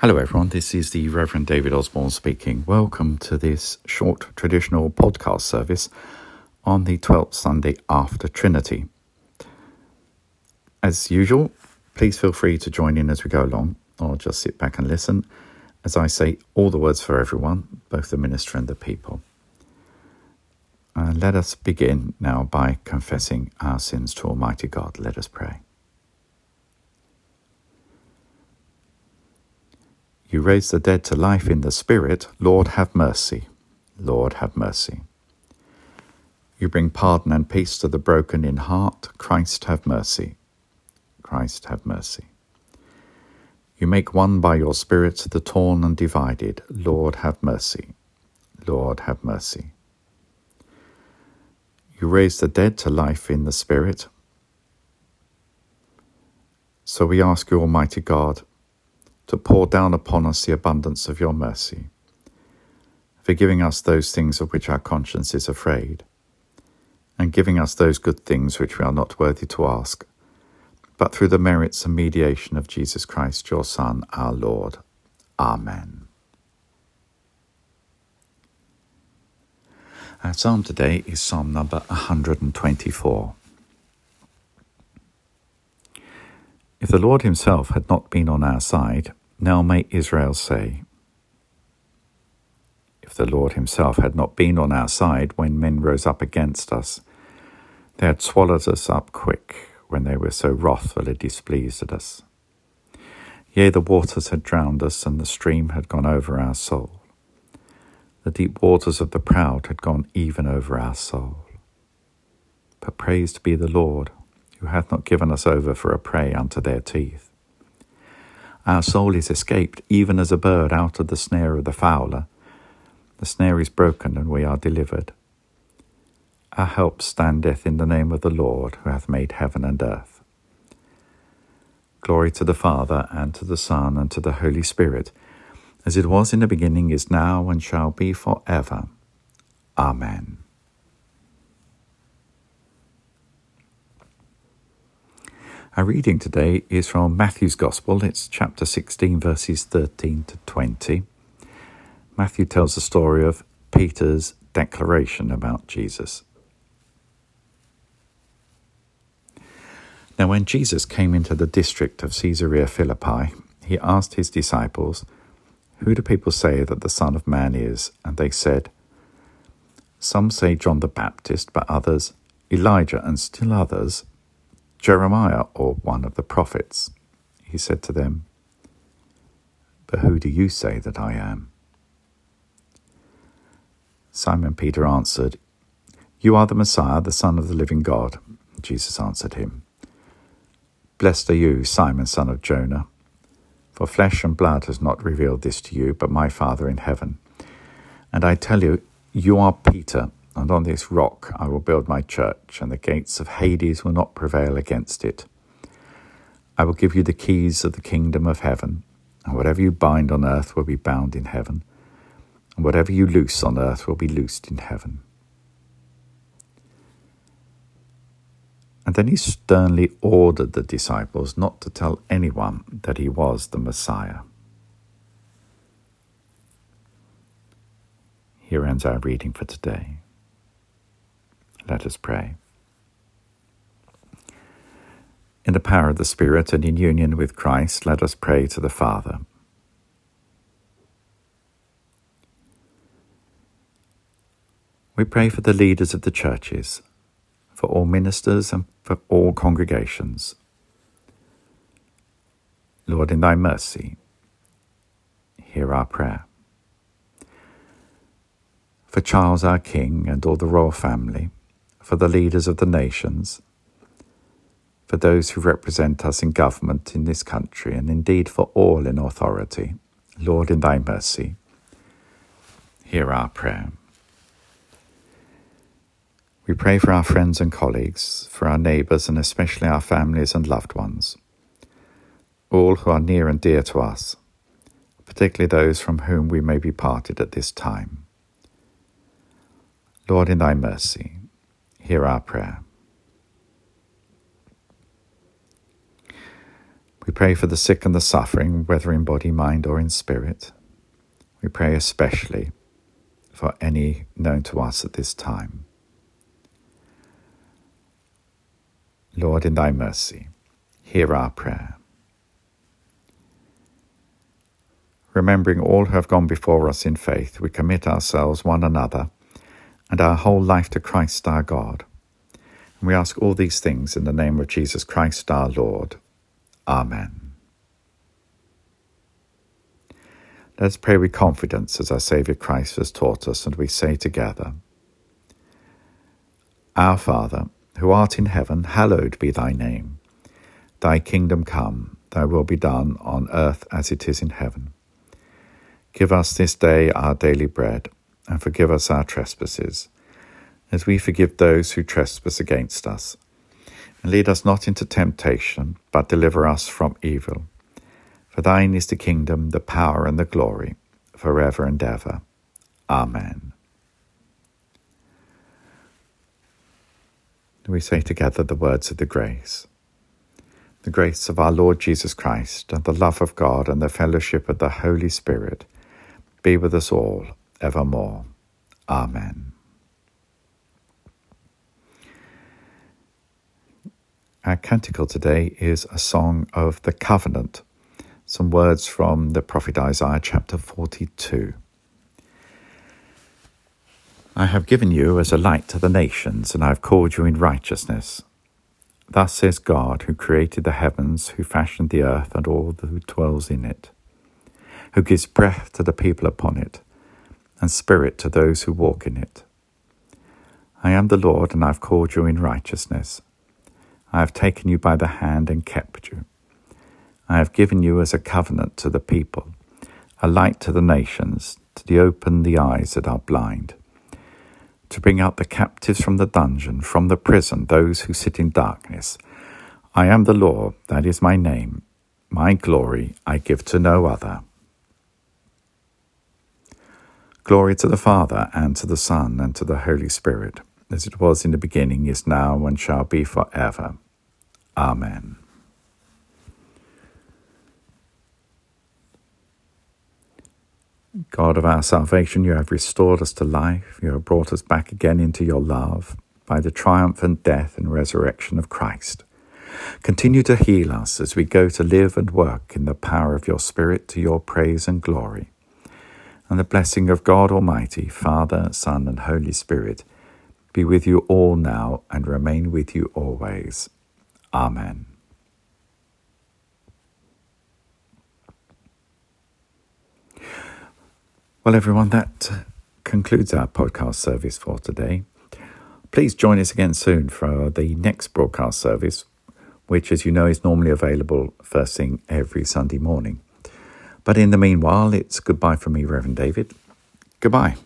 Hello, everyone. This is the Reverend David Osborn speaking. Welcome to this short traditional podcast service on the 12th Sunday after Trinity. As usual, please feel free to join in as we go along, or just sit back and listen as I say all the words for everyone, both the minister and the people. Uh, let us begin now by confessing our sins to Almighty God. Let us pray. You raise the dead to life in the Spirit. Lord, have mercy. Lord, have mercy. You bring pardon and peace to the broken in heart. Christ, have mercy. Christ, have mercy. You make one by your Spirit the torn and divided. Lord, have mercy. Lord, have mercy. You raise the dead to life in the Spirit. So we ask you, Almighty God, to pour down upon us the abundance of your mercy, forgiving us those things of which our conscience is afraid, and giving us those good things which we are not worthy to ask, but through the merits and mediation of Jesus Christ, your Son, our Lord. Amen. Our psalm today is Psalm number 124. If the Lord himself had not been on our side, now may Israel say, If the Lord himself had not been on our side when men rose up against us, they had swallowed us up quick when they were so wrathfully displeased at us. Yea, the waters had drowned us, and the stream had gone over our soul. The deep waters of the proud had gone even over our soul. But praised be the Lord, who hath not given us over for a prey unto their teeth. Our soul is escaped, even as a bird out of the snare of the fowler. The snare is broken, and we are delivered. Our help standeth in the name of the Lord, who hath made heaven and earth. Glory to the Father, and to the Son, and to the Holy Spirit, as it was in the beginning, is now, and shall be for ever. Amen. Our reading today is from Matthew's Gospel. It's chapter 16, verses 13 to 20. Matthew tells the story of Peter's declaration about Jesus. Now, when Jesus came into the district of Caesarea Philippi, he asked his disciples, Who do people say that the Son of Man is? And they said, Some say John the Baptist, but others, Elijah, and still others, Jeremiah or one of the prophets. He said to them, But who do you say that I am? Simon Peter answered, You are the Messiah, the Son of the living God. Jesus answered him, Blessed are you, Simon, son of Jonah, for flesh and blood has not revealed this to you, but my Father in heaven. And I tell you, you are Peter and on this rock I will build my church, and the gates of Hades will not prevail against it. I will give you the keys of the kingdom of heaven, and whatever you bind on earth will be bound in heaven, and whatever you loose on earth will be loosed in heaven. And then he sternly ordered the disciples not to tell anyone that he was the Messiah. Here ends our reading for today. Let us pray. In the power of the Spirit and in union with Christ, let us pray to the Father. We pray for the leaders of the churches, for all ministers, and for all congregations. Lord, in thy mercy, hear our prayer. For Charles our King and all the royal family, for the leaders of the nations, for those who represent us in government in this country, and indeed for all in authority. Lord, in thy mercy, hear our prayer. We pray for our friends and colleagues, for our neighbours, and especially our families and loved ones, all who are near and dear to us, particularly those from whom we may be parted at this time. Lord, in thy mercy, hear our prayer. We pray for the sick and the suffering, whether in body, mind, or in spirit. We pray especially for any known to us at this time. Lord, in thy mercy, hear our prayer. Remembering all who have gone before us in faith, we commit ourselves, one another, and our whole life to Christ our God. And we ask all these things in the name of Jesus Christ our Lord. Amen. Let us pray with confidence as our Saviour Christ has taught us, and we say together Our Father, who art in heaven, hallowed be thy name. Thy kingdom come, thy will be done on earth as it is in heaven. Give us this day our daily bread, and forgive us our trespasses, as we forgive those who trespass against us. And lead us not into temptation, but deliver us from evil. For thine is the kingdom, the power, and the glory, for ever and ever. Amen. We say together the words of the grace. The grace of our Lord Jesus Christ, and the love of God, and the fellowship of the Holy Spirit be with us all evermore. Amen. Our canticle today is a song of the covenant, some words from the prophet Isaiah chapter 42. I have given you as a light to the nations, and I have called you in righteousness. Thus says God, who created the heavens, who fashioned the earth and all who dwells in it, who gives breath to the people upon it, and spirit to those who walk in it. I am the Lord, and I have called you in righteousness. I have taken you by the hand and kept you. I have given you as a covenant to the people, a light to the nations, to open the eyes that are blind, to bring out the captives from the dungeon, from the prison, those who sit in darkness. I am the Lord, that is my name. My glory I give to no other. Glory to the Father, and to the Son, and to the Holy Spirit, as it was in the beginning, is now, and shall be for ever. Amen. God of our salvation, you have restored us to life. You have brought us back again into your love by the triumphant death and resurrection of Christ. Continue to heal us as we go to live and work in the power of your Spirit to your praise and glory and the blessing of God Almighty, Father, Son, and Holy Spirit be with you all now and remain with you always. Amen. Well, everyone, that concludes our podcast service for today. Please join us again soon for the next broadcast service, which, as you know, is normally available first thing every Sunday morning. But in the meanwhile, it's goodbye from me, Reverend David. Goodbye.